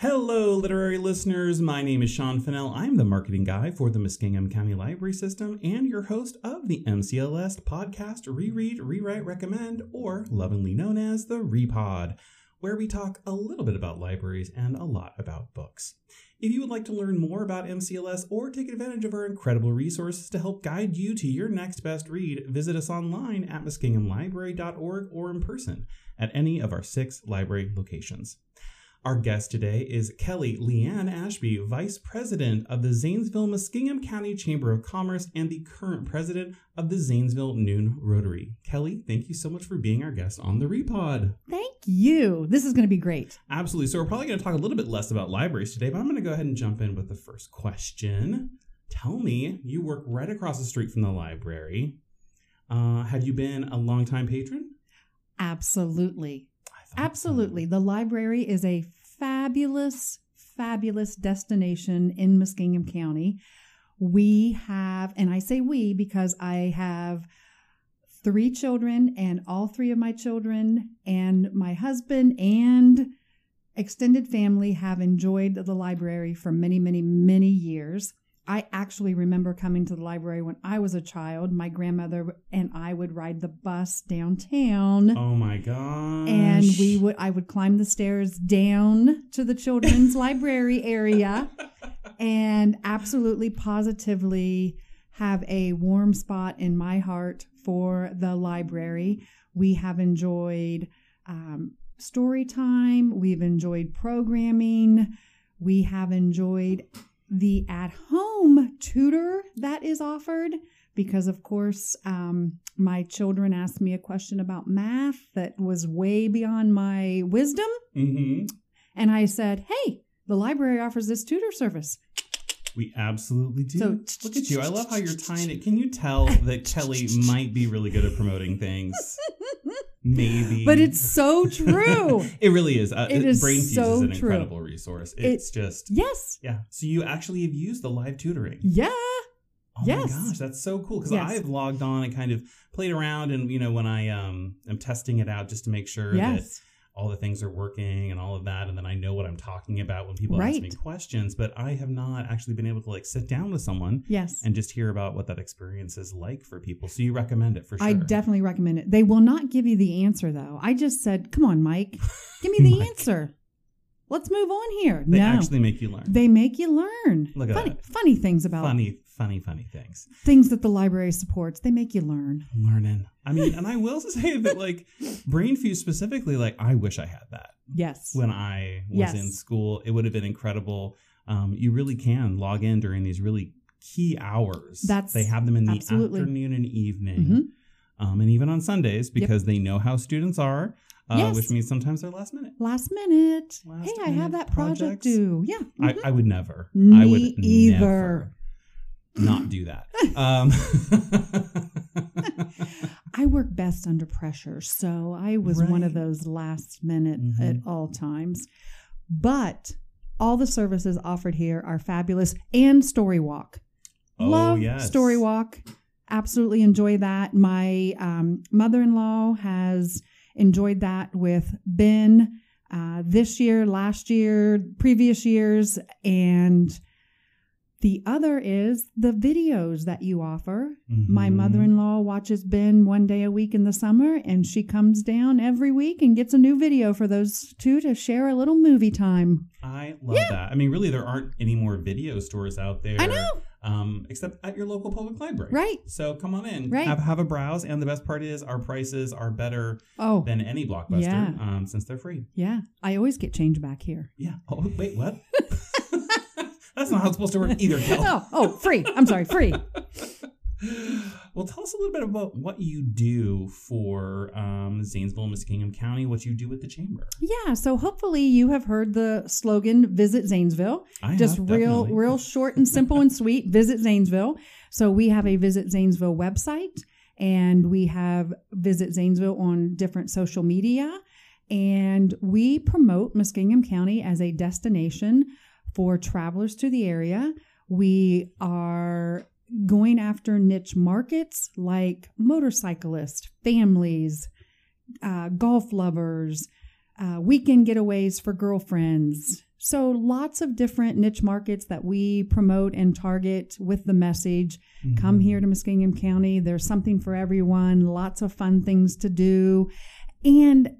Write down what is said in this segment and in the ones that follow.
Hello, literary listeners. My name is Sean Fennell. I'm the marketing guy for the Muskingum County Library System and your host of the MCLS podcast Reread, Rewrite, Recommend, or lovingly known as the Repod, where we talk a little bit about libraries and a lot about books. If you would like to learn more about MCLS or take advantage of our incredible resources to help guide you to your next best read, visit us online at muskingumlibrary.org or in person at any of our six library locations. Our guest today is Kelly Leanne Ashby, Vice President of the Zanesville Muskingum County Chamber of Commerce and the current president of the Zanesville Noon Rotary. Kelly, thank you so much for being our guest on the Repod. Thank you. This is going to be great. Absolutely. So, we're probably going to talk a little bit less about libraries today, but I'm going to go ahead and jump in with the first question. Tell me, you work right across the street from the library. Uh, have you been a longtime patron? Absolutely. Absolutely. The library is a fabulous, fabulous destination in Muskingum County. We have, and I say we because I have three children, and all three of my children and my husband and extended family have enjoyed the library for many, many, many years. I actually remember coming to the library when I was a child. My grandmother and I would ride the bus downtown. Oh my gosh. and we would I would climb the stairs down to the children's library area and absolutely positively have a warm spot in my heart for the library. We have enjoyed um, story time. We've enjoyed programming. We have enjoyed the at home tutor that is offered because, of course, um, my children asked me a question about math that was way beyond my wisdom. hmm And I said, Hey, the library offers this tutor service. We absolutely do. So- look at you. I love how you're tying it. Can you tell that Kelly might be really good at promoting things? Maybe. But it's so true. it really is. Uh, It is Brainfuse so is an true. incredible resource. It's just yes. yeah. So you actually have used the live tutoring. Yeah. Oh Yes. my gosh, that's so cool because Yes. I've logged on and kind of played around and you know when I um am testing it out just to make sure that Yes. All the things are working and all of that and then I know what I'm talking about when people ask me questions, but I have not actually been able to like sit down with someone Yes. and just hear about what that experience is like for people. So you recommend it for sure. I definitely recommend it. They will not give you the answer though. I just said, "Come on, Mike, give me the answer. Let's move on here." They no, actually make you learn. they make you learn. Look at funny, that. funny things about funny, funny, funny things. things that the library supports. They make you learn. Learning. I mean, and I will say that like Brainfuse specifically, like I wish I had that Yes. when I was Yes. in school. It would have been incredible. Um, you really can log in during these really key hours. That's- they have them in the absolutely. afternoon and evening, Mhm. um, and even on Sundays because they know how students are, uh, Yes. which means sometimes they're last minute. Last minute. Last hey, I have minute that project projects. due. Yeah. I, mhm. I would never. I Me would either. never not do that. Um, I work best under pressure, so I was one of those last minute Mhm. at all times. But all the services offered here are fabulous and Story Walk. Oh, Love yes. Story Walk. Absolutely enjoy that. My um, mother in law has enjoyed that with Ben uh, this year, last year, previous years. And the other is the videos that you offer. My Mhm. mother in law watches Ben one day a week in the summer, and she comes down every week and gets a new video for those two to share a little movie time. I love that. I mean, really, there aren't any more video stores out there. I know. Um, except at your local public library. Right. So come on in. Right. Have, have a browse. And the best part is our prices are better Oh, than any blockbuster Yeah. um, since they're free. yeah. I always get change back here. Yeah. Oh, wait, what? That's not how it's supposed to work either. Oh, oh, free. I'm sorry, free. Well, tell us a little bit about what you do for um, Zanesville and Muskingum County, what you do with the chamber. Yeah, so hopefully you have heard the slogan "Visit Zanesville." I Just have, real, definitely. real short and simple and sweet. Visit Zanesville. So we have a Visit Zanesville website, and we have Visit Zanesville on different social media, and we promote Muskingum County as a destination for travelers to the area. We are going after niche markets like motorcyclists, families, uh, golf lovers, uh, weekend getaways for girlfriends. So, lots of different niche markets that we promote and target with the message come Mhm. here to Muskingum County. There's something for everyone, lots of fun things to do. And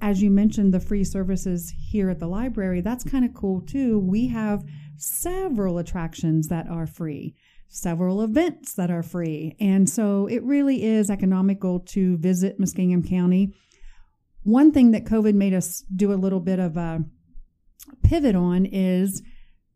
as you mentioned, the free services here at the library, that's kind of cool too. We have several attractions that are free, several events that are free. And so it really is economical to visit Muskingum County. One thing that COVID made us do a little bit of a pivot on is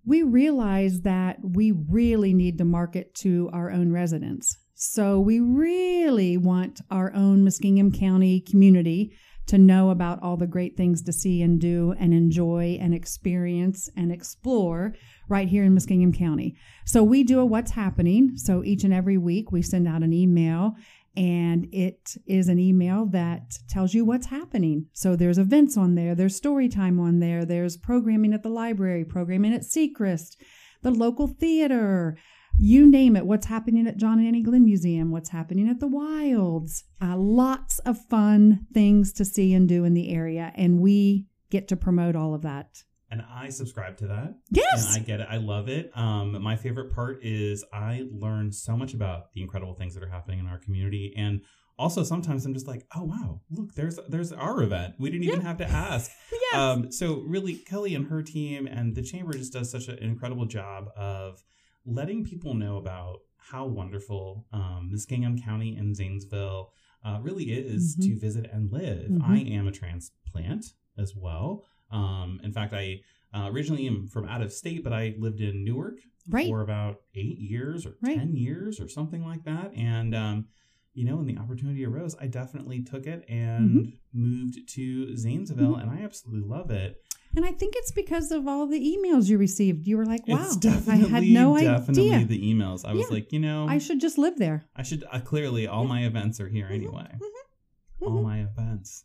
we realize that we really need to market to our own residents. So we really want our own Muskingum County community to know about all the great things to see and do and enjoy and experience and explore right here in Muskingum County. So we do a what's happening. So each and every week we send out an email and it is an email that tells you what's happening. So there's events on there, there's story time on there, there's programming at the library, programming at Secrest, the local theater, you name it. What's happening at John and Annie Glenn Museum? What's happening at the Wilds? Uh, lots of fun things to see and do in the area, and we get to promote all of that. And I subscribe to that. Yes, And I get it. I love it. Um, my favorite part is I learn so much about the incredible things that are happening in our community. And also sometimes I'm just like, oh wow, look, there's there's our event. We didn't even Yeah. have to ask. yes, Um, so really, Kelly and her team and the chamber just does such an incredible job of letting people know about how wonderful um, Muskingum County and Zanesville uh, really is Mhm. to visit and live. Mhm. I am a transplant as well. Um, in fact, I uh, originally am from out of state, but I lived in Newark right. for about eight years or Right. 10 years or something like that. And, um, you know, when the opportunity arose, I definitely took it and Mm-hmm. moved to Zanesville, and I absolutely love it. And I think it's because of all the emails you received. You were like, "Wow, it's I had no definitely idea. the emails. I was Yeah. like, you know, I should just live there." I should uh, clearly all my events are here Mhm, anyway. mhm, All mhm. my events.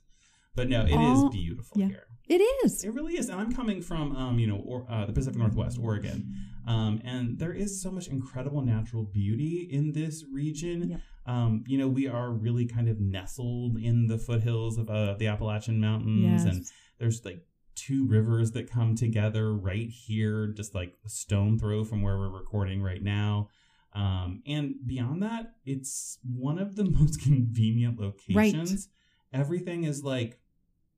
But no, it is All- beautiful yeah. here. It is. It really is, and I'm coming from, um, you know, or, uh, the Pacific Northwest, Oregon, um, and there is so much incredible natural beauty in this region. Yep. Um, you know, we are really kind of nestled in the foothills of uh, the Appalachian Mountains, and there's like two rivers that come together right here, just like a stone throw from where we're recording right now. Um, and beyond that, it's one of the most convenient locations. Everything is like,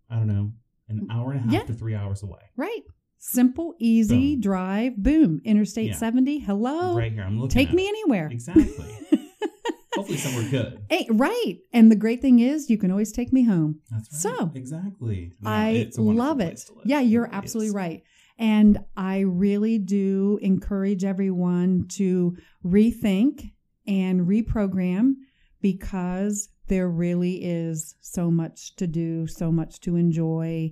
I don't know, an mm, hour and a half Yeah. to three hours away. Right. Simple, easy Boom. drive. Boom. Interstate Yeah. 70. Hello. Right here. I'm looking Take me it. anywhere. Exactly. Hopefully somewhere good. Hey, right. And the great thing is, you can always take me home. That's right. So, exactly. No, I it's a wonderful love place it. to live. Yeah, you're really absolutely is. right. And I really do encourage everyone to rethink and reprogram because there really is so much to do, so much to enjoy.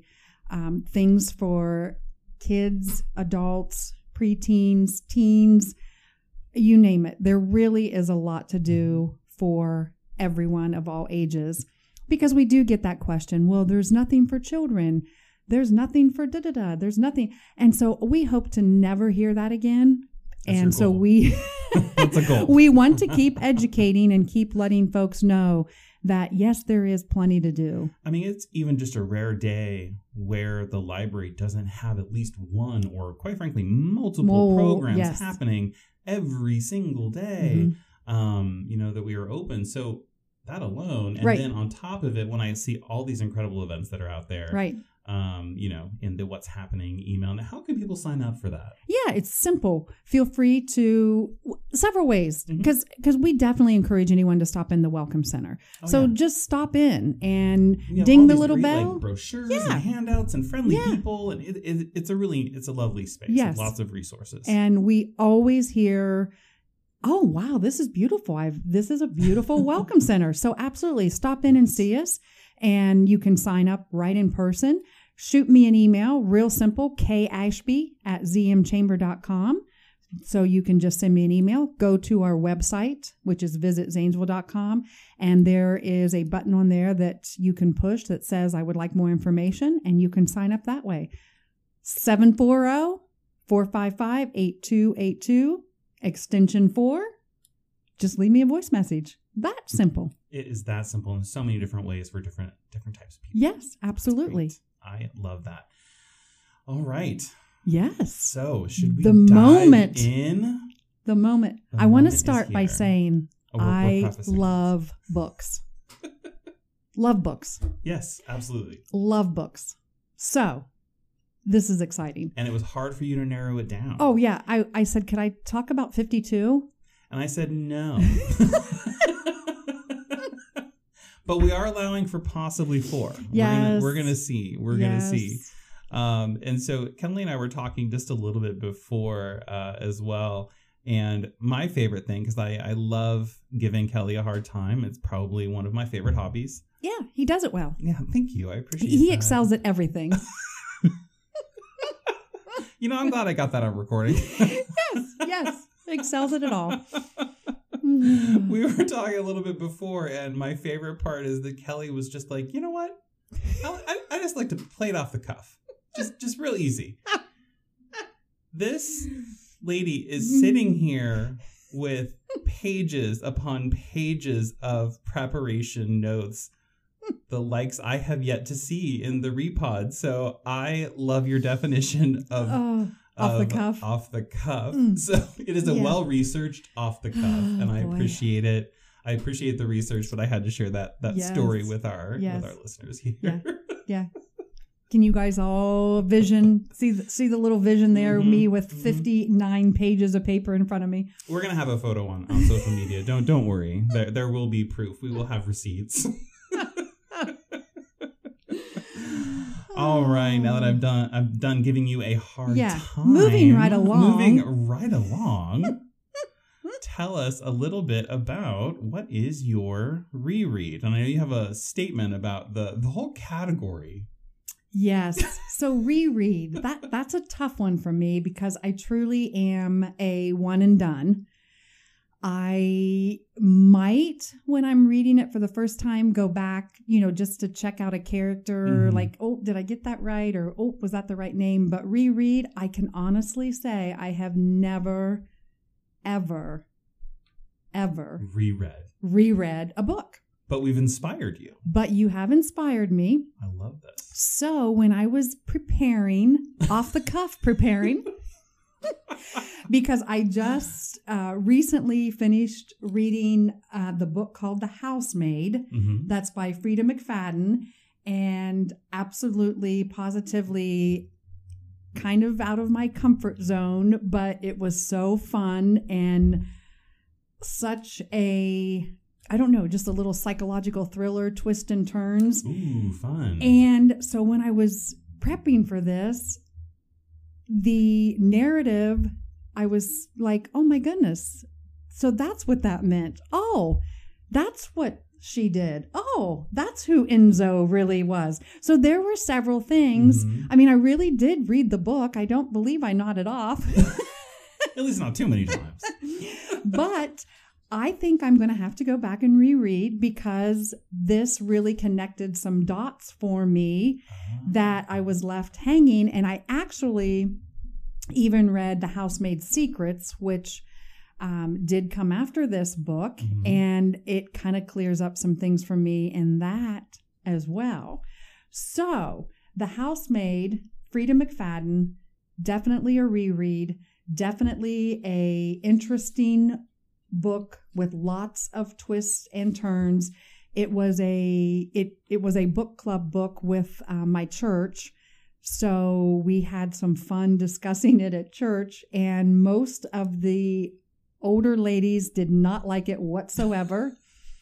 Um, things for kids, adults, preteens, teens, you name it. There really is a lot to do for everyone of all ages because we do get that question well, there's nothing for children. There's nothing for da da da. There's nothing. And so we hope to never hear that again. That's and so we That's a goal. we want to keep educating and keep letting folks know that yes, there is plenty to do. I mean, it's even just a rare day where the library doesn't have at least one or, quite frankly, multiple Mul- programs yes. happening every single day. Mhm. Um, you know that we are open. So that alone, and Right. then on top of it, when I see all these incredible events that are out there, Right. Um, you know, in the what's happening email. Now, how can people sign up for that? Yeah, it's simple. Feel free to several ways because because we definitely encourage anyone to stop in the welcome center. Oh, so yeah. just stop in and ding the little great, bell. like, brochures Yeah. and handouts and friendly Yeah. people, and it, it, it's a really it's a lovely space. Yes. with lots of resources. and we always hear oh wow this is beautiful i've this is a beautiful welcome center so absolutely stop in and see us and you can sign up right in person shoot me an email real simple k ashby at zmchamber.com so you can just send me an email go to our website which is visitzanesville.com and there is a button on there that you can push that says i would like more information and you can sign up that way oh, 740 455 8282, extension 4. Just leave me a voice message. That simple. it is that simple in so many different ways for different different types of people. Yes, absolutely. I love that. All right. Yes. So should we The moment. in? The moment. The I want to start by saying Oh, we're- we're I love books. love books. Yes, absolutely. Love books. So, this is exciting. And it was hard for you to narrow it down. Oh, yeah. I, I said, could I talk about 52? And I said no. but we are allowing for possibly four. Yes. we're gonna see. We're gonna see. Yes. Um, and so Kelly and I were talking just a little bit before uh, as well. And my favorite thing, because I, I love giving Kelly a hard time, it's probably one of my favorite hobbies. Yeah, he does it well. Yeah, thank you. I He, appreciate he that. excels at everything. You know, I'm glad I got that on recording. yes, yes. Excels at it all. We were talking a little bit before, and my favorite part is that Kelly was just like, you know what? I, I, I just like to play it off the cuff, just just real easy. This lady is sitting here with pages upon pages of preparation notes. The likes I have yet to see in the repod. So I love your definition of Oh, off the cuff. Off the cuff. Mm. So it is a Yeah. well researched off the cuff, Oh, and I boy. appreciate it. I appreciate the research, but I had to share that that Yes. story with our Yes. with our listeners here. Yeah. Yeah. Can you guys all vision see the, see the little vision there? Mhm, Me with fifty nine pages of paper in front of me. We're gonna have a photo on, on social media. Don't don't worry. There there will be proof. We will have receipts. All right, now that I've done I've done giving you a hard Yeah, time. moving right along. Moving right along. Tell us a little bit about what is your reread. And I know you have a statement about the the whole category. Yes. So reread. That that's a tough one for me because I truly am a one and done. I might when I'm reading it for the first time go back, you know, just to check out a character Mhm. like, "Oh, did I get that right?" or "Oh, was that the right name?" But reread, I can honestly say I have never ever ever Reread. reread a book. But we've inspired you. But you have inspired me. I love this. So when I was preparing, off the cuff preparing, because I just uh, recently finished reading uh, the book called The Housemaid. hmm That's by Freida McFadden, and absolutely, positively, kind of out of my comfort zone, but it was so fun and such a. I don't know, just a little psychological thriller, twist and turns. Ooh, fun. And so when I was prepping for this, the narrative, I was like, oh my goodness. So that's what that meant. Oh, that's what she did. Oh, that's who Enzo really was. So there were several things. Mhm. I mean, I really did read the book. I don't believe I nodded off. At least not too many times. but I think I'm going to have to go back and reread because this really connected some dots for me that I was left hanging. And I actually even read The Housemaid's Secrets, which um, did come after this book, Mhm. and it kind of clears up some things for me in that as well. So, The Housemaid, Freida McFadden, definitely a reread, definitely a interesting book with lots of twists and turns. It was a it it was a book club book with uh, my church, so we had some fun discussing it at church. And most of the older ladies did not like it whatsoever,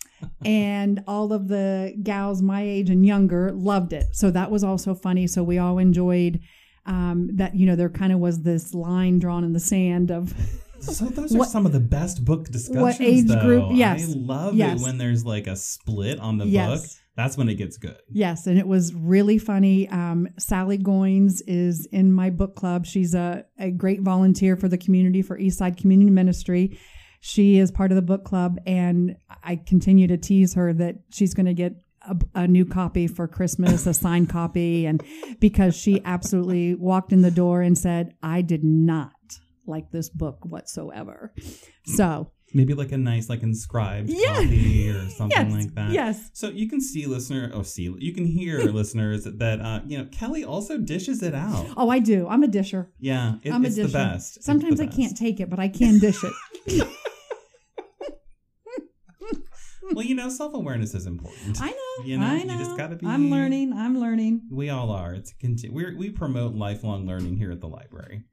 and all of the gals my age and younger loved it. So that was also funny. So we all enjoyed. Um, that you know there kind of was this line drawn in the sand of So those are What- some of the best book discussions. age though. group? Yes. I love Yes. it when there's like a split on the book. That's when it gets good. Yes, and it was really funny. Um, Sally Goins is in my book club. She's a, a great volunteer for the community for Eastside Community Ministry. She is part of the book club, and I continue to tease her that she's going to get a, a new copy for Christmas, a signed copy, and because she absolutely walked in the door and said, "I did not like this book whatsoever." So Maybe like a nice, like inscribed Yeah. copy or something yes. like that. Yes. So you can see listener, oh see, you can hear listeners that uh, you know Kelly also dishes it out. Oh, I do. I'm a disher. Yeah, it, I'm a it's the disher. best. Sometimes the I can't take it, but I can dish it. Well, you know, self awareness is important. I know. You know, I you know. just gotta be- I'm learning. I'm learning. we all are. It's a conti- we we promote lifelong learning here at the library.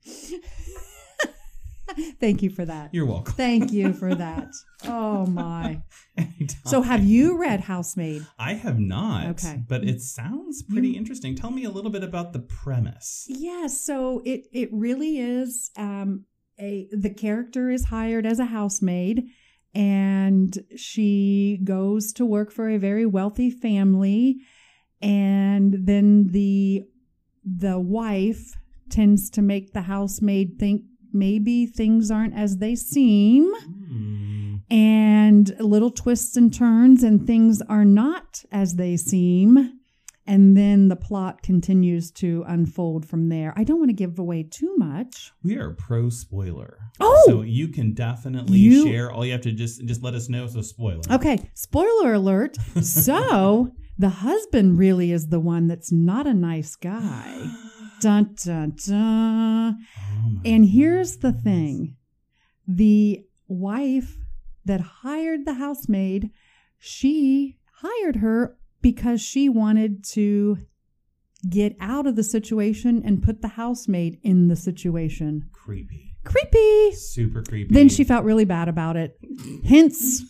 Thank you for that. You're welcome. Thank you for that. Oh my. So have you read Housemaid? I have not. Okay. but it sounds pretty You- interesting. Tell me a little bit about the premise. Yes, so it it really is um a the character is hired as a housemaid and she goes to work for a very wealthy family and then the the wife tends to make the housemaid think maybe things aren't as they seem Hmm. and little twists and turns and things are not as they seem and then the plot continues to unfold from there i don't want to give away too much We are pro spoiler. Oh! so you can definitely You- share. All you have to just just let us know. So spoiler. okay spoiler alert so the husband really is the one that's not a nice guy dun dun dun Oh And here's the thing the wife that hired the housemaid, she hired her because she wanted to get out of the situation and put the housemaid in the situation. Creepy. Creepy. Super creepy. Then she felt really bad about it. Hence,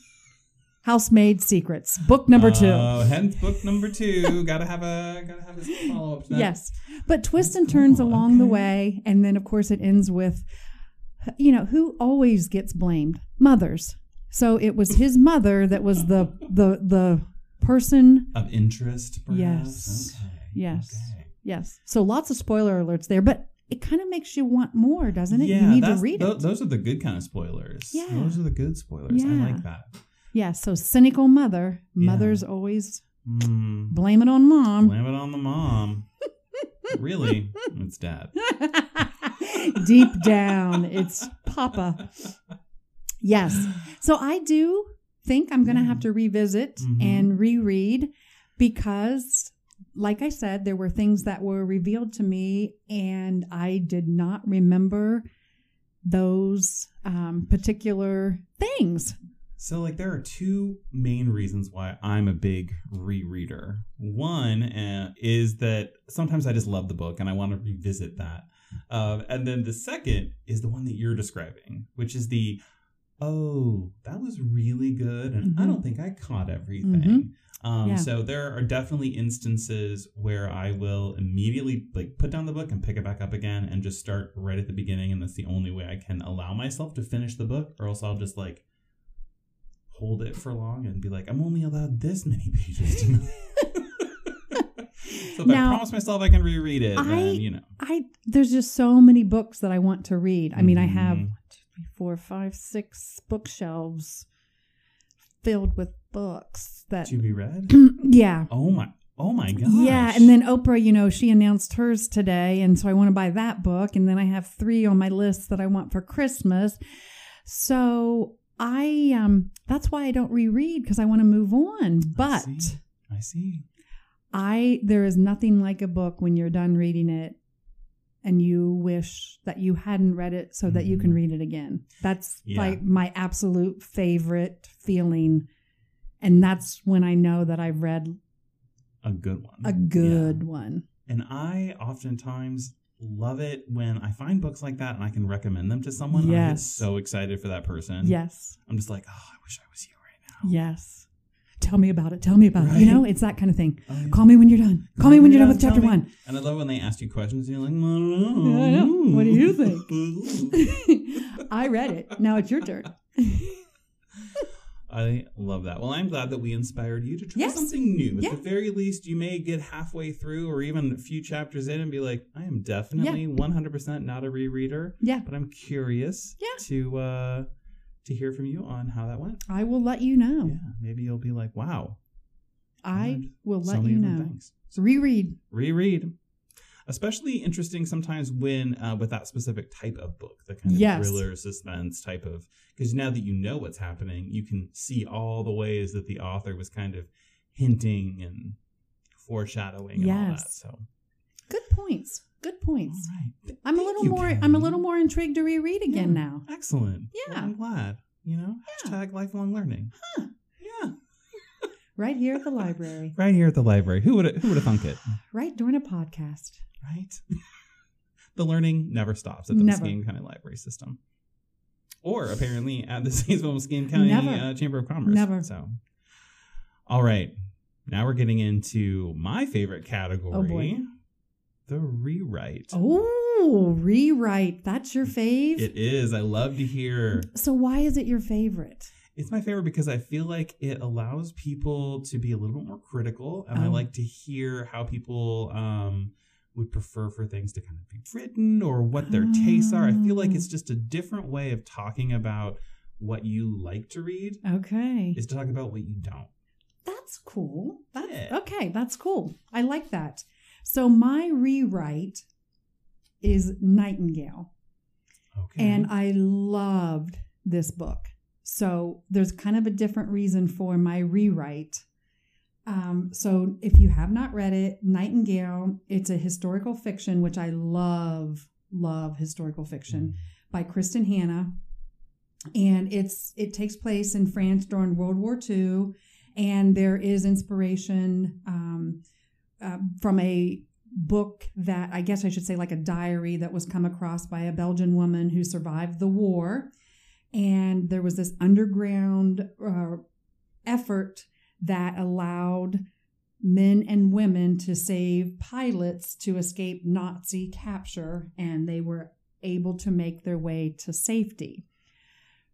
Housemaid Secrets, book number two. Oh, hence book number two. gotta have a gotta have a follow up. Yes. But twists and turns cool. along the way. And then, of course, it ends with, you know, who always gets blamed? Mothers. So it was his mother that was the the the person. Of interest, perhaps. Yes. Okay. Yes. Okay. Yes. So lots of spoiler alerts there, but it kind of makes you want more, doesn't it? Yeah, you need to read tho- it. Those are the good kind of spoilers. Yeah. Those are the good spoilers. I like that. Yeah. So cynical mother. Mothers always Mm, blame it on mom. blame it on the mom. really, it's dad. Deep down, it's Papa. Yes. So I do think I'm going to have to revisit Mhm. and reread because, like I said, there were things that were revealed to me and I did not remember those um, particular things. So, like, there are two main reasons why I'm a big rereader. One uh, is that sometimes I just love the book and I want to revisit that. Um, and then the second is the one that you're describing, which is the, oh, that was really good. And I Mhm. don't think I caught everything. Um, Yeah. So there are definitely instances where I will immediately like put down the book and pick it back up again and just start right at the beginning, and that's the only way I can allow myself to finish the book, or else I'll just like hold it for long and be like, I'm only allowed this many pages to know. so if Now, I promise myself I can reread it, I- then you know. I there's just so many books that I want to read. I mean, I mm-hmm. have one, two, three, four, five, six bookshelves filled with books that To be read? yeah. Oh my! Oh my gosh! Yeah, and then Oprah, you know, she announced hers today, and so I want to buy that book, and then I have three on my list that I want for Christmas. So I, um, that's why I don't reread because I want to move on. But I see. I see. I, there is nothing like a book when you're done reading it, and you wish that you hadn't read it so that you can Mhm. read it again. That's Yeah. like my absolute favorite feeling, and that's when I know that I've read A good one. a Yeah. good one. And I oftentimes love it when I find books like that and I can recommend them to someone. Yes. so excited for that person. Yes. I'm just like, oh, I wish I was you right now. Yes. Tell me about it. Tell me about it. You know, it's that kind of thing. Oh, yeah. Call me when you're done. Call me when you're done with chapter me. one. And I love when they ask you questions and you're like. Yeah, I know. What do you mm. think? I read it. Now it's your turn. I love that. Well, I'm glad that we inspired you to try Yes. something new. At Yeah. the very least, you may get halfway through or even a few chapters in and be like, I am definitely 100% not a rereader, Yeah. but I'm curious Yeah. to uh, to hear from you on how that went. I will let you know. Yeah, maybe you'll be like, wow, I will let many you know. things. Reread. Reread. Especially interesting sometimes when uh, with that specific type of book, the kind of Yes. thriller suspense type of. Because now that you know what's happening, you can see all the ways that the author was kind of hinting and foreshadowing and all that. So, Good points. Good points. right, I'm a little you, more. I'm a little more intrigued to reread again Yeah. now. Excellent. Well, Yeah. I'm glad. You know, Yeah. hashtag lifelong learning. Huh. Yeah. Right here at the library. Right here at the library. Who would who would have thunk it? Right during a podcast. Right. the learning never stops at the Never. Muskingum County Library System, or apparently at the Zanesville Muskingum County uh, Chamber of Commerce. Never. So, all right. Now we're getting into my favorite category. Oh, boy. The rewrite. Oh, rewrite. That's your fave. It is. I love to hear. so why is it your favorite? It's my favorite because I feel like it allows people to be a little bit more critical, and I Oh. like to hear how people um, would prefer for things to kind of be written or what their tastes are. I feel like Oh. it's mm. just a different way of talking about what you like to read Okay. is to talk about what you don't. That's cool. That's Yeah. okay. That's cool. I like that. So my rewrite is Nightingale. Okay. And I loved this book. So there's kind of a different reason for my rewrite. Um, so if you have not read it, Nightingale, it's a historical fiction, which I love, love historical fiction by Kristin Hannah. And it's it takes place in France during World War II, and there is inspiration um, uh, from a book that I guess I should say like a diary that was come across by a Belgian woman who survived the war. And there was this underground uh, effort that allowed men and women to save pilots to escape Nazi capture, and they were able to make their way to safety.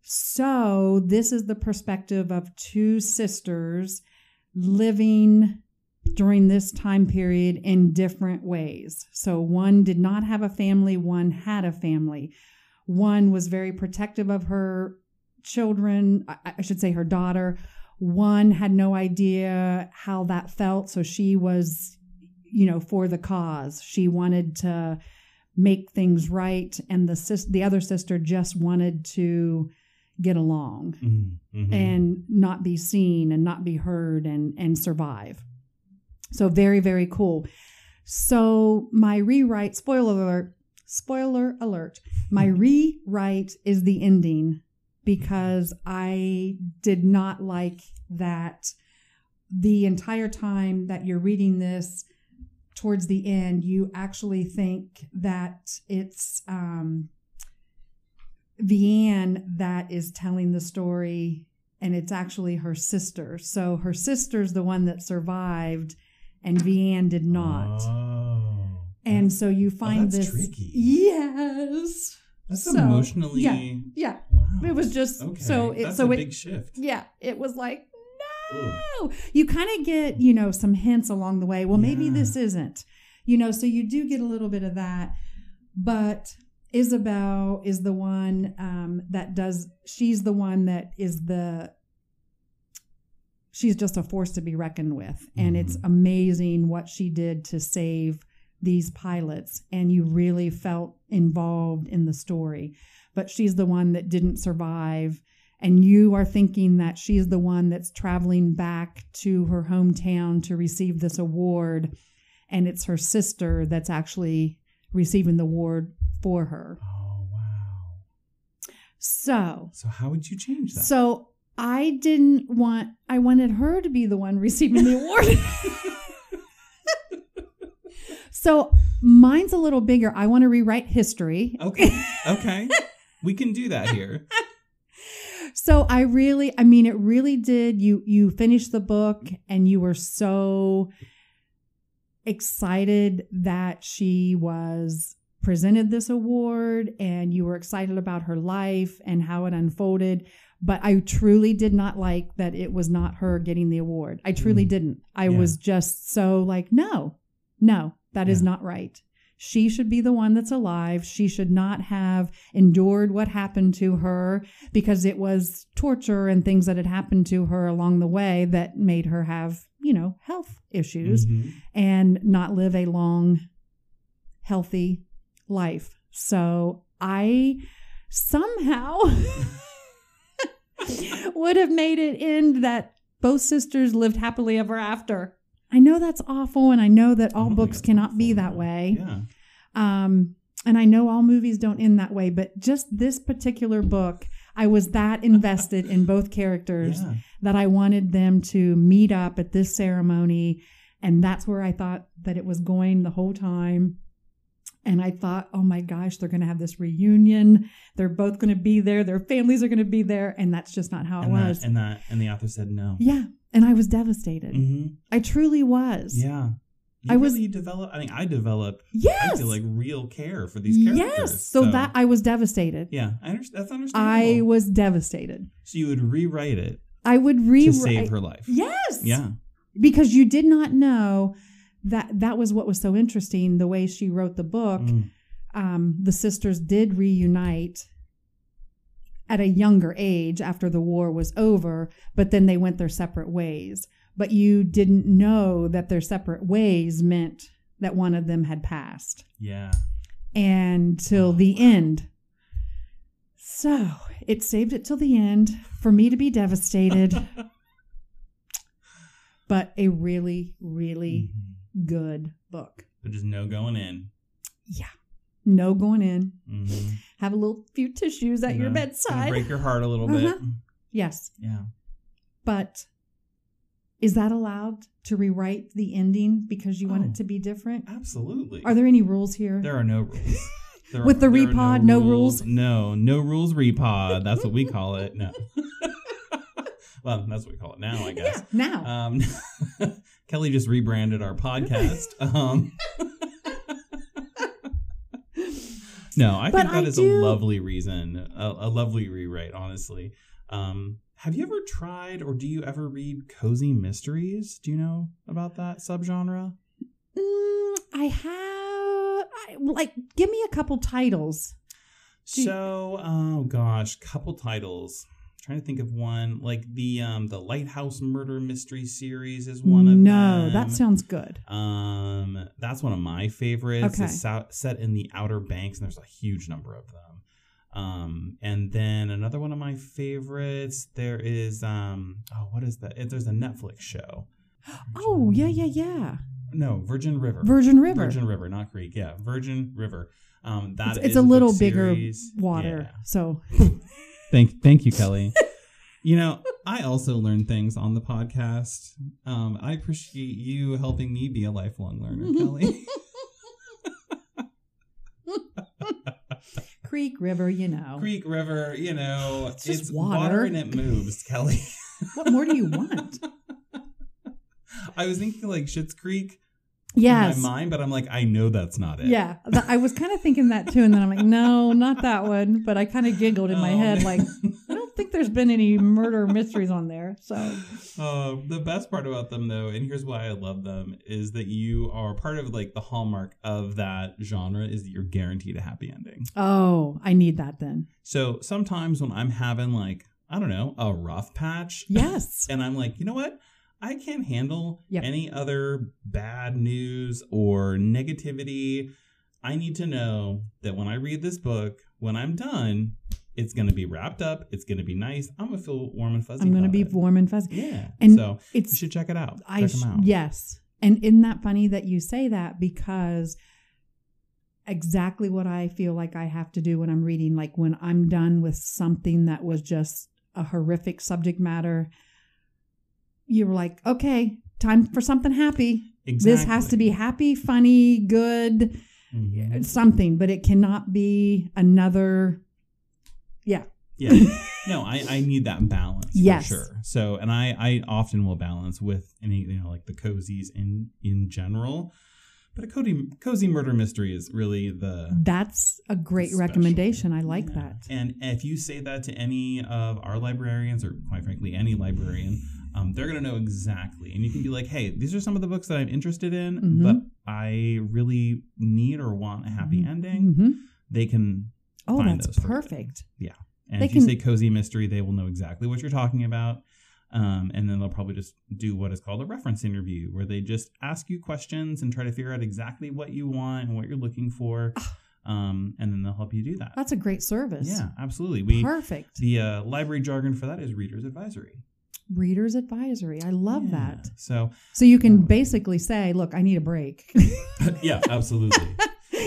So, this is the perspective of two sisters living during this time period in different ways. So, one did not have a family, one had a family. One was very protective of her children, I, should say her daughter. One had no idea how that felt, so she was, you know, for the cause. She wanted to make things right, and the sis- the other sister just wanted to get along Mhm, mhm. and not be seen and not be heard and and survive. So very very cool. So my rewrite spoiler alert spoiler alert. My rewrite is the ending because I did not like that the entire time that you're reading this towards the end you actually think that it's um Vianne that is telling the story, and it's actually her sister. So her sister's the one that survived, and Vianne did not. Oh. and so you find that's this. tricky. Yes. That's so, emotionally. yeah. Yeah. Wow. It was just Okay. so it That's so a it big shift. yeah, it was like no. You kind of get, you know, some hints along the way. Well, maybe Yeah. this isn't. You know, so you do get a little bit of that. But Isabel is the one um, that does, she's the one that is the, she's just a force to be reckoned with. And it's Mhm. amazing what she did to save these pilots. And you really felt involved in the story. But she's the one that didn't survive. And you are thinking that she's the one that's traveling back to her hometown to receive this award. And it's her sister that's actually receiving the award for her. Oh wow. So, So how would you change that? so I didn't want, I wanted her to be the one receiving the award. so mine's a little bigger. I want to rewrite history. okay. Okay. we can do that here. So I really, I mean, it really did. You you finished the book and you were so excited that she was presented this award and you were excited about her life and how it unfolded. But I truly did not like that it was not her getting the award. I truly Mm. didn't. I Yeah. was just so like, no, no, that is Yeah. not right. She should be the one that's alive. She should not have endured what happened to her because it was torture and things that had happened to her along the way that made her have, you know, health issues Mhm. and not live a long healthy life. So I somehow would have made it end that both sisters lived happily ever after. I know that's awful, and I know that all books cannot be that way. Yeah. Um, and I know all movies don't end that way, but just this particular book, I was that invested in both characters Yeah. that I wanted them to meet up at this ceremony. And that's where I thought that it was going the whole time. And I thought, oh my gosh, they're going to have this reunion. They're both going to be there. Their families are going to be there. And that's just not how it And was. and that and the author said no. yeah. And I was devastated. hmm I truly was. Yeah. You I was- really develop. I mean, I develop. Yes. I feel like real care for these characters. yes. So, that I was devastated. Yeah, I understand. That's understandable. I was devastated. so you would rewrite it I would to rewrite. save her life. Yes. Yeah. Because you did not know that that was what was so interesting. The way she wrote the book, Mm. um, the sisters did reunite at a younger age after the war was over, but then they went their separate ways. But you didn't know that their separate ways meant that one of them had passed Yeah. and till Oh, the wow. end. So it saved it till the end for me to be devastated, but a really, really Mhm. Good book. But just no going in. Yeah. No going in. Mhm. Have a little few tissues at your Gonna- bedside. break your heart a little Uh-huh. bit. Yes, Yeah. but is that allowed to rewrite the ending because you want Oh. it to be different? Absolutely. Are there any rules here? There are no rules. With the repod, no rules? No, no rules repod. That's what we call it. No. well, that's what we call it now, I guess. Yeah, now. Um, Kelly just rebranded our podcast. Um, no, I But think that I is do- a lovely reason, a, a lovely rewrite, honestly. Um, have you ever tried or do you ever read cozy mysteries? Do you know about that subgenre? Mm, I have, I, like, give me a couple titles. So, oh gosh, couple titles. Trying to think of one like the um the Lighthouse Murder Mystery series is one of no, them. that sounds good. Um, that's one of my favorites. Okay. It's set in the Outer Banks, and there's a huge number of them. Um, and then another one of my favorites. There is um, oh, what is that? There's a Netflix show. Oh, yeah, yeah, yeah. No, Virgin River. Virgin River. Virgin River, not Creek. Yeah, Virgin River. Um, that it's, it's a little bigger series. water. Yeah. So, Thank, thank you, Kelly. you know, I also learn things on the podcast. Um, I appreciate you helping me be a lifelong learner, Kelly. Creek River, you know. Creek River, you know, It's it's, water. water. and it moves, Kelly. What more do you want? I was thinking like Schitt's Creek Yes. in my mind, but I'm like, I know that's not it. Yeah, I was kind of thinking that too, and then I'm like, no, not that one. But I kind of giggled in my Oh, head, man. like, I don't think there's been any murder mysteries on there. So, Uh, the best part about them, though, and here's why I love them, is that you are part of like the hallmark of that genre is that you're guaranteed a happy ending. oh, I need that then. So sometimes when I'm having like I don't know a rough patch, Yes. and I'm like, you know what? I can't handle Yep. any other bad news or negativity. I need to know that when I read this book, when I'm done, it's going to be wrapped up. It's going to be nice. I'm going to feel warm and fuzzy. I'm going to be it. warm and fuzzy. Yeah. And so it's, you should check it out. I check sh- them out. yes, and isn't that funny that you say that because exactly what I feel like I have to do when I'm reading, like when I'm done with something that was just a horrific subject matter. You're like, okay, time for something happy. Exactly. This has to be happy, funny, good, Mhm. something, but it cannot be another. Yeah. Yeah. no, I, I need that balance Yes. for sure. So, and I, I often will balance with any, you know, like the cozies in, in general. But a cozy, cozy murder mystery is really the That's a great recommendation. I like Yeah. that. And if you say that to any of our librarians, or quite frankly, any librarian, um, they're going to know exactly. And you can be like, hey, these are some of the books that I'm interested in, Mhm. but I really need or want a happy Mhm. ending. hmm They can, Oh, that's for you. and They if you can- say cozy mystery, they will know exactly what you're talking about. Um, and then they'll probably just do what is called a reference interview, where they just ask you questions and try to figure out exactly what you want and what you're looking for. Um, and then they'll help you do that. That's a great service. Yeah, absolutely. We Perfect. the uh, library jargon for that is reader's advisory. Reader's advisory. I love Yeah. that. So So you can Um, basically say, look, I need a break. yeah, absolutely.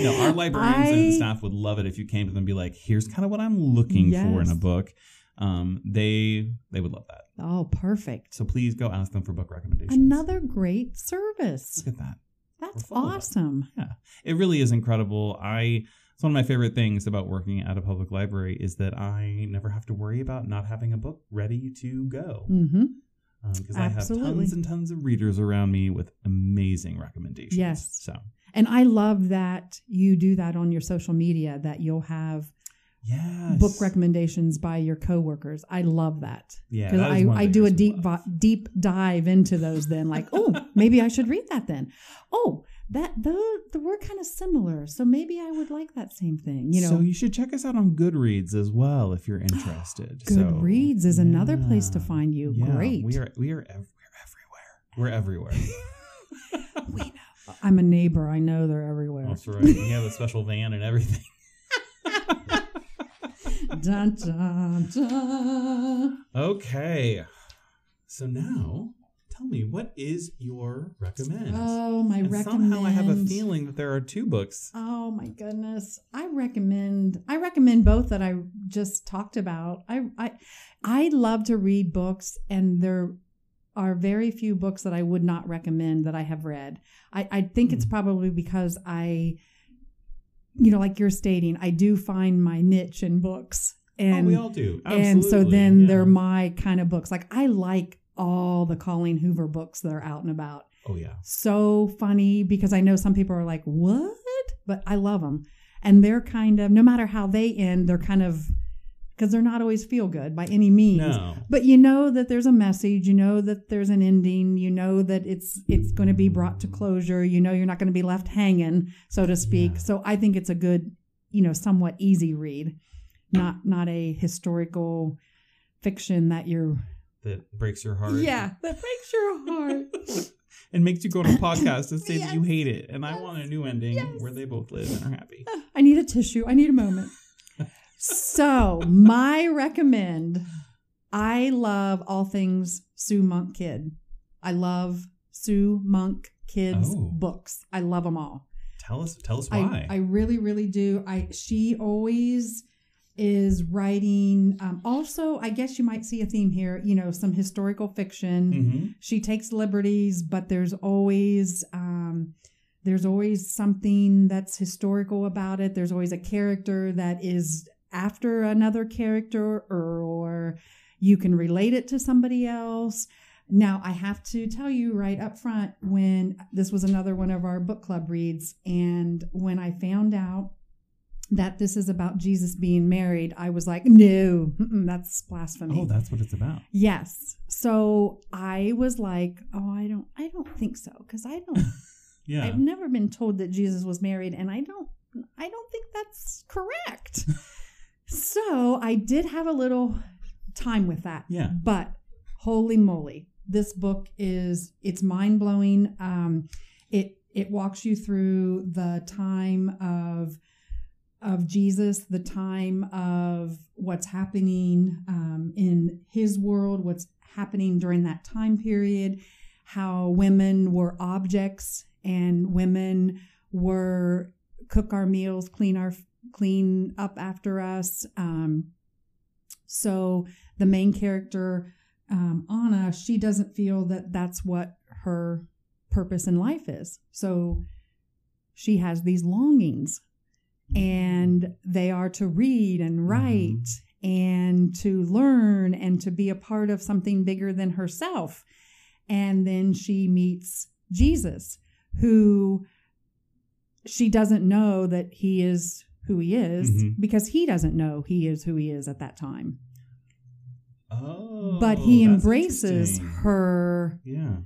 No, our librarians I- and staff would love it if you came to them and be like, "Here's kind of what I'm looking for in a book." Um, they they would love that. oh, perfect. So please go ask them for book recommendations. Another great service. Look at that. That's full of it. awesome. It really is incredible. I it's one of my favorite things about working at a public library is that I never have to worry about not having a book ready to go hmm because I have tons and tons of readers around me with amazing recommendations. Yes. So And I love that you do that on your social media, that you'll have yes, book recommendations by your coworkers. I love that. Yeah, Because I, I do a deep deep dive into those then like, oh, maybe I should read that then. Oh, that the we're kind of similar. So maybe I would like that same thing. You know, so you should check us out on Goodreads as well if you're interested. So, Goodreads is another place to find you. Yeah, Great. We are we are ev- we're everywhere. We're everywhere. we know. I'm a neighbor. I know they're everywhere. That's right. We have a special van and everything. dun, dun, dun. Okay. So now, tell me, what is your recommend? Oh, my And recommend. Somehow I have a feeling that there are two books. Oh my goodness. I recommend I recommend both that I just talked about. I I I love to read books and there are very few books that I would not recommend that I have read. I, I think it's Hmm. probably because I you know, like you're stating, I do find my niche in books. And oh, we all do. and so then yeah. they're my kind of books. Like I like all the Colleen Hoover books that are out and about Oh yeah. so funny because I know some people are like, what? But I love them. And they're kind of, no matter how they end, they're kind of, because they're not always feel good by any means. No. But you know that there's a message. You know that there's an ending. You know that it's it's going to be brought to closure. You know you're not going to be left hanging, so to speak. Yeah. So I think it's a good, you know, somewhat easy read, not not a historical fiction that you're. That breaks your heart. Yeah, that breaks your heart. and makes you go to a podcast and say that you hate it. And I want a new ending Yes. where they both live and are happy. I need a tissue. I need a moment. so, my recommend I love all things Sue Monk Kidd. I love Sue Monk Kidd's Oh. books. I love them all. Tell us tell us why. I, I really, really do. I she always is writing. Um, also, I guess you might see a theme here. You know, some historical fiction hmm she takes liberties but there's always um there's always something that's historical about it there's always a character that is after another character or, or you can relate it to somebody else now i have to tell you right up front when this was another one of our book club reads and when i found out that this is about jesus being married i was like no that's blasphemy Oh, that's what it's about. Yes. So I was like, oh, I don't, I don't think so because I don't. Yeah. I've never been told that Jesus was married, and I don't, I don't think that's correct. so I did have a little time with that. Yeah. But holy moly, this book is it's mind blowing. Um, it it walks you through the time of of Jesus, the time of what's happening um, in his world, what's happening during that time period, how women were objects and women were cook our meals, clean our clean up after us. Um, so the main character, um, Anna, she doesn't feel that that's what her purpose in life is. So she has these longings and they are to read and write and to learn and to be a part of something bigger than herself. And then she meets Jesus, who she doesn't know that he is who he is Mhm. because he doesn't know he is who he is at that time. Oh. but he embraces her Yeah.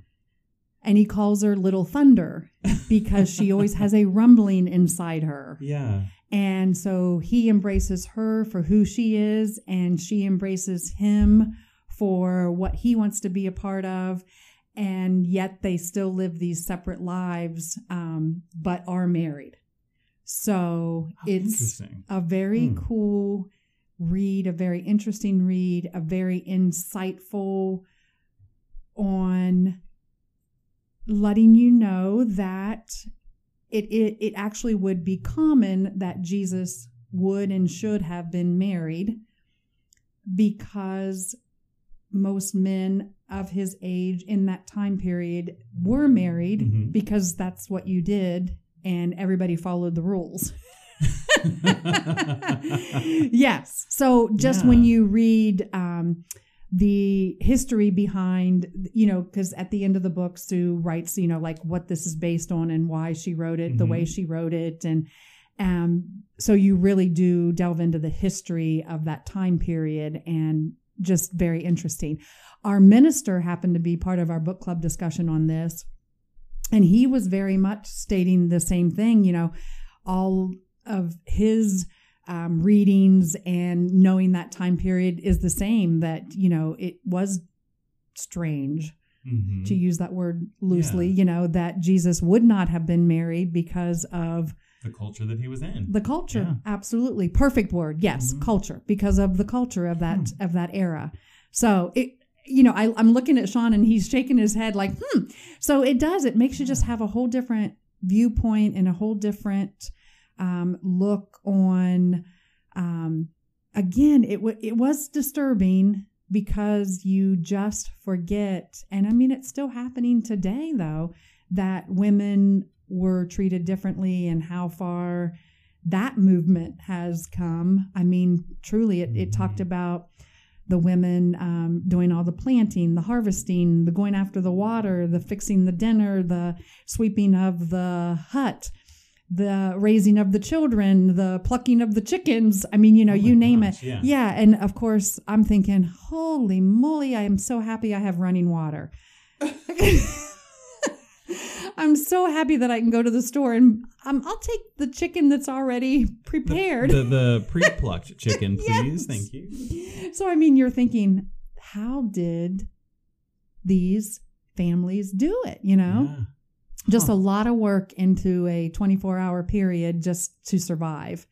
and he calls her Little Thunder because she always has a rumbling inside her. Yeah. And so he embraces her for who she is, and she embraces him for what he wants to be a part of. And yet they still live these separate lives, um, but are married. So it's a very Hmm. cool read, a very interesting read, a very insightful on letting you know that it, it it actually would be common that Jesus would and should have been married because most men of his age in that time period were married Mhm. because that's what you did and everybody followed the rules. yes. So just Yeah. when you read um, the history behind, you know, because at the end of the book, Sue writes, you know, like what this is based on and why she wrote it, the Mhm. way she wrote it, and um, so you really do delve into the history of that time period and just very interesting. Our minister happened to be part of our book club discussion on this, and he was very much stating the same thing. You know, all of his um, readings and knowing that time period is the same. That you know, it was strange Mhm. to use that word loosely. Yeah. You know, that Jesus would not have been married because of the culture that he was in. the culture. Yeah. Absolutely, perfect word. Yes, Mhm. culture because of the culture of that Hmm. of that era. So it. You know, I, I'm looking at Sean and he's shaking his head like, hmm. So it does. It makes you just have a whole different viewpoint and a whole different um, look on. Um, again, it w- it was disturbing because you just forget, and I mean, it's still happening today, though, that women were treated differently and how far that movement has come. I mean, truly, it, it talked Mhm. about the women um, doing all the planting, the harvesting, the going after the water, the fixing the dinner, the sweeping of the hut, the raising of the children, the plucking of the chickens. I mean, you know, Oh you name gosh, it. yeah. yeah. And of course, I'm thinking, holy moly, I am so happy I have running water. I'm so happy that I can go to the store and um, I'll take the chicken that's already prepared. The, the pre-plucked chicken, please. Yes. Thank you. So, I mean, you're thinking, how did these families do it? You know, Yeah. Just Huh. a lot of work into a 24 hour period just to survive,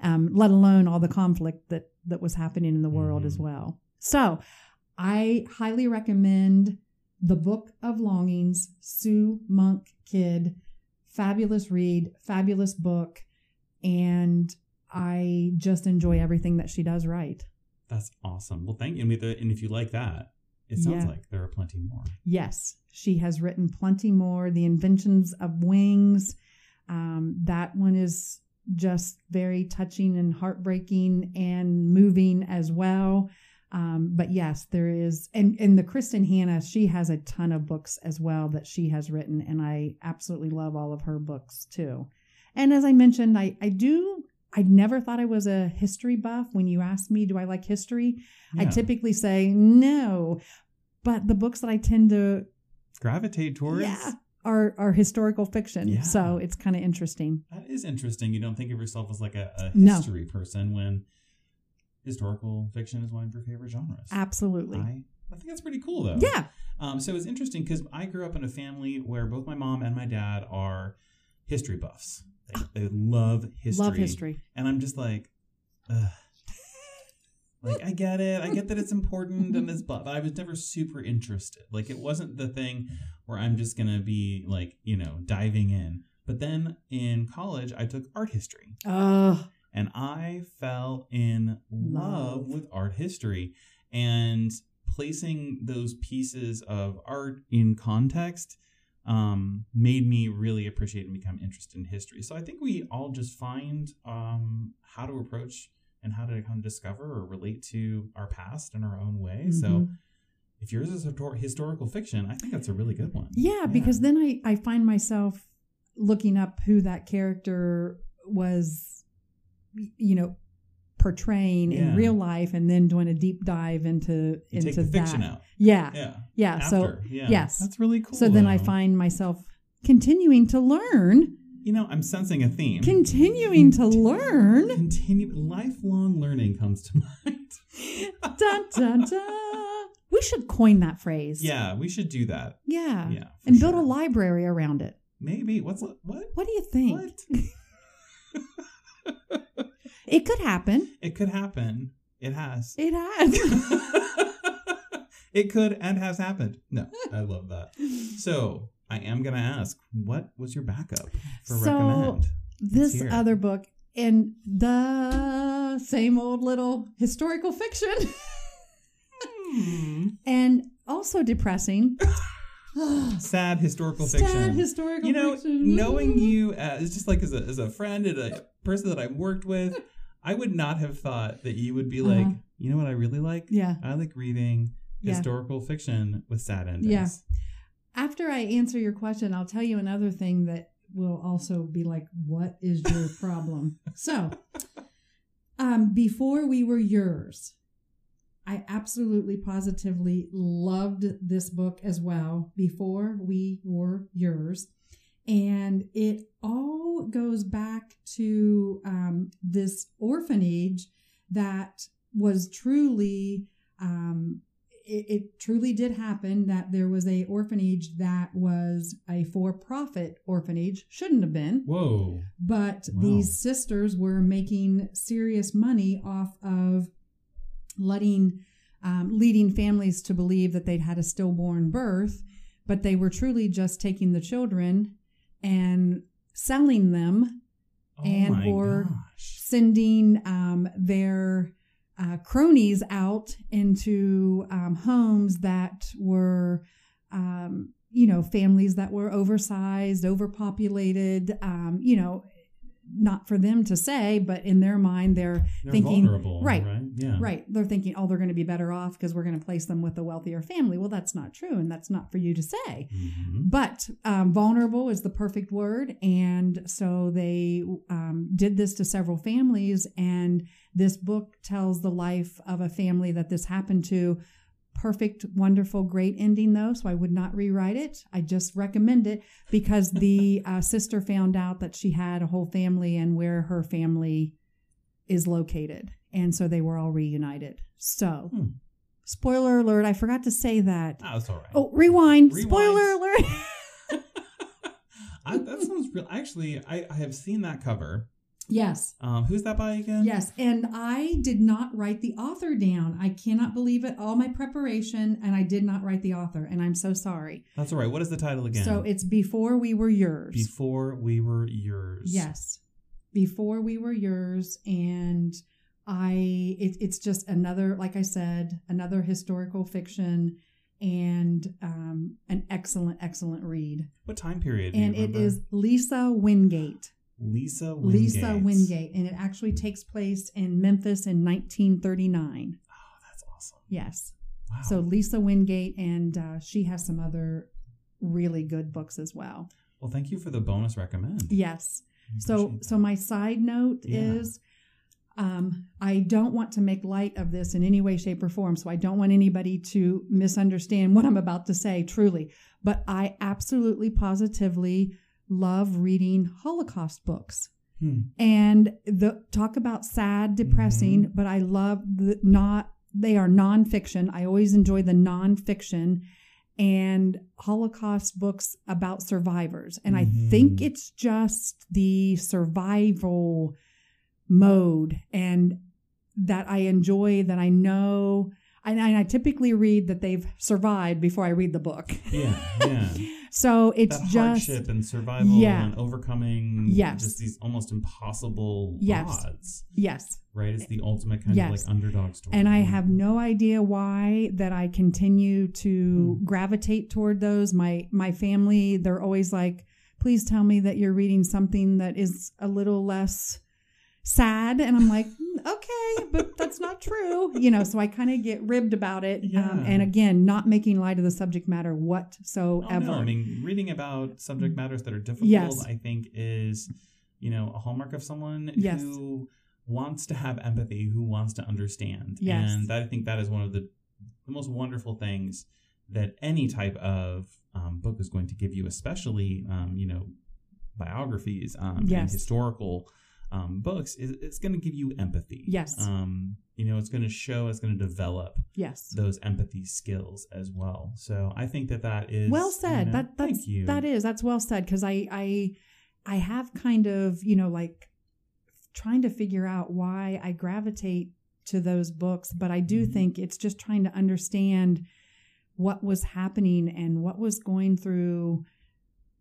um, let alone all the conflict that, that was happening in the world as Mhm. well. So, I highly recommend The Book of Longings, Sue Monk Kidd. Fabulous read, fabulous book. And I just enjoy everything that she does write. That's awesome. Well, thank you. And if you like that, it sounds Yeah. like there are plenty more. Yes, she has written plenty more. The Inventions of Wings. Um, that one is just very touching and heartbreaking and moving as well. Um, but yes, there is, and and the Kristin Hannah, she has a ton of books as well that she has written, and I absolutely love all of her books too. And as I mentioned, I I do. I never thought I was a history buff. When you ask me, do I like history? I typically say no. But the books that I tend to gravitate towards. yeah are are historical fiction. Yeah. So it's kind of interesting. That is interesting. You don't think of yourself as like a, a No. history person when historical fiction is one of your favorite genres. Absolutely. I, I think that's pretty cool though. yeah. Um, so it's interesting because I grew up in a family where both my mom and my dad are history buffs. They, they love history. Love history. And I'm just like, Ugh. like I get it. I get that it's important and it's but but I was never super interested. Like it wasn't the thing where I'm just gonna be like, you know, diving in. But then in college I took art history Oh, and I fell in love, Love. with art history and placing those pieces of art in context um, made me really appreciate and become interested in history. So I think we all just find um, how to approach and how to kind of discover or relate to our past in our own way. So Mhm. if yours is histor- historical fiction, I think that's a really good one. yeah, because then I I find myself looking up who that character was, you know, portraying in real life, and then doing a deep dive into you into take the fiction that. out. Yeah, Yeah. yeah. So yeah. yes. That's really cool. so then I find myself continuing to learn, You know, I'm sensing a theme. continuing to learn. Continue lifelong learning comes to mind. dun dun dun. We should coin that phrase. Yeah, we should do that. Yeah. Yeah, and build a library around it. Maybe. What's what? What do you think? What? It could happen. It could happen. It has. It has. it could and has happened. No, I love that. So I am gonna ask, what was your backup for So, recommend? this other book and the same old little historical fiction Hmm. and also depressing. Sad historical Sad fiction. historical you know, fiction. knowing you as just like as a as a friend and a person that I've worked with, I would not have thought that you would be like, Uh-huh. you know what I really like? Yeah. I like reading Yeah. historical fiction with sad endings. Yeah. After I answer your question, I'll tell you another thing that will also be like, what is your problem? so, um, before we were yours, I absolutely positively loved this book as well. Before we were yours. And it all goes back to um, this orphanage that was truly um, it, it truly did happen that there was a orphanage that was a for-profit orphanage shouldn't have been Whoa. but Wow. these sisters were making serious money off of letting um, leading families to believe that they'd had a stillborn birth but they were truly just taking the children and selling them Oh And or- gosh. sending um, their uh, cronies out into um, homes that were, um, you know, families that were oversized, overpopulated, um, you know, not for them to say, but in their mind, they're They're thinking, right, right? Yeah. Right. They're thinking, oh, they're going to be better off because we're going to place them with a wealthier family. Well, that's not true. And that's not for you to say. Mhm. But um, vulnerable is the perfect word. And so they um, did this to several families. And this book tells the life of a family that this happened to. Perfect, wonderful, great ending, though. So I would not rewrite it. I just recommend it because the uh, sister found out that she had a whole family and where her family is located. And so they were all reunited. So, Hmm. spoiler alert, I forgot to say that. Ah, that's all right. Oh, rewind. Rewind. Spoiler alert. I, that sounds real. Actually, I, I have seen that cover. Yes. Um, who's that by again? Yes. And I did not write the author down. I cannot believe it. All my preparation, and I did not write the author. And I'm so sorry. That's all right. What is the title again? So it's Before We Were Yours. Before We Were Yours. Yes. Before We Were Yours. And I, it, it's just another, like I said, another historical fiction and um, an excellent, excellent read. What time period? And it remember? Lisa Wingate. Lisa Wingate. Lisa Wingate, and it actually takes place in Memphis in 1939. Oh, that's awesome. Yes. Wow. So Lisa Wingate, and uh, she has some other really good books as well. well, thank you for the bonus recommend. Yes. So, appreciate so my side note Yeah. is, um, I don't want to make light of this in any way, shape, or form. So I don't want anybody to misunderstand what I'm about to say. Truly, but I absolutely, positively love reading Holocaust books. Hmm. and the talk about sad depressing Mm-hmm. but i love the not they are nonfiction i always enjoy the nonfiction and holocaust books about survivors and i think Mhm. it's just the survival mode and that i enjoy that i know and I, I typically read that they've survived before i read the book Yeah, yeah. so it's that just hardship and survival Yeah. and overcoming Yes. just these almost impossible Yes. odds. yes Right? It's the ultimate kind Yes. of like underdog story. And I have no idea why that I continue to Hmm. gravitate toward those. My my family, they're always like, "Please tell me that you're reading something that is a little less sad." And I'm like, "Mm, "Okay, but that's not true." You know, so I kind of get ribbed about it. Um, and again, not making light of the subject matter Oh, whatsoever. no. I mean, reading about subject matters that are difficult, Yes. I think, is you know a hallmark of someone Yes. who wants to have empathy, who wants to understand. Yes. And that, I think that is one of the the most wonderful things that any type of um, book is going to give you, especially um, you know biographies um, and Yes. historical um, books is it's going to give you empathy. Yes. Um, you know, it's going to show, it's going to develop Yes. those empathy skills as well. So I think that that is well said you know, that that's thank you. that is that's well said because i i i have kind of you know like trying to figure out why i gravitate to those books but i do Mhm. think it's just trying to understand what was happening and what was going through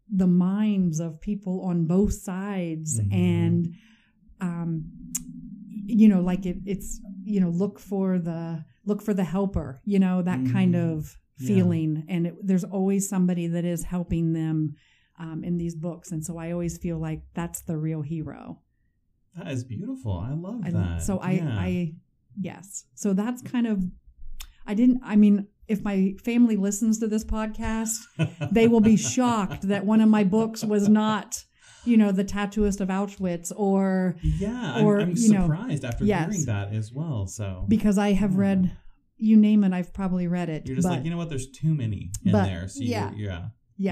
the minds of people on both sides Mhm. and um you know like it it's you know look for the look for the helper you know that kind Mhm. of Yeah. feeling and it, there's always somebody that is helping them um, in these books and so i always feel like that's the real hero That is beautiful. I love I- that. so i Yeah. i yes so that's kind of i didn't i mean if my family listens to this podcast they will be shocked that one of my books was not you know the tattooist of auschwitz or Yeah, or, I'm, I'm you know, surprised after yes. hearing that as well. So because i have Yeah. read you name it i've probably read it you're just but like, you know what? There's too many in but, there. So yeah. you're, yeah,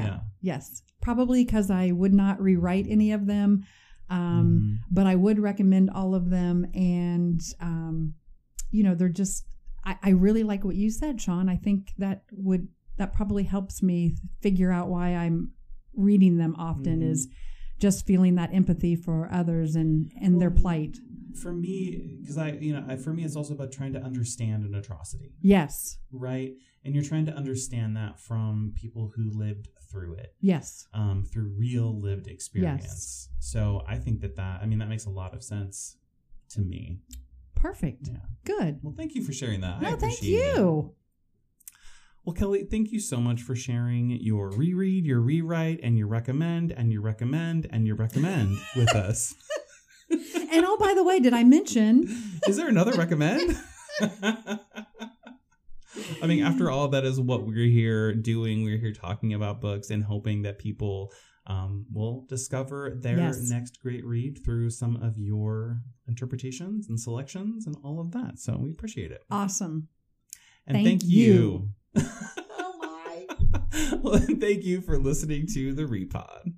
yeah, yes probably because i would not rewrite any of them um, Mhm. but I would recommend all of them. And, um, you know, they're just, I, I really like what you said, Sean. I think that would, that probably helps me figure out why I'm reading them often Mhm. is just feeling that empathy for others and, and their plight. For me, because I, you know, I, for me, it's also about trying to understand an atrocity, Yes. right? And you're trying to understand that from people who lived through it. Yes. um, through real lived experience. yes. So I think that that I mean that makes a lot of sense to me. Perfect. Yeah. Good. Well, thank you for sharing that. I No, thank you it. Well, Kelly, thank you so much for sharing your reread, your rewrite, and your recommend, and your recommend, and your recommend with us. And oh, by the way, did I mention? Is there another recommend? I mean, after all, that is what we're here doing. We're here talking about books and hoping that people um, will discover their Yes. next great read through some of your interpretations and selections and all of that. So we appreciate it. Awesome. And Thank thank, you. you. Oh, my. well, thank you for listening to the Repod.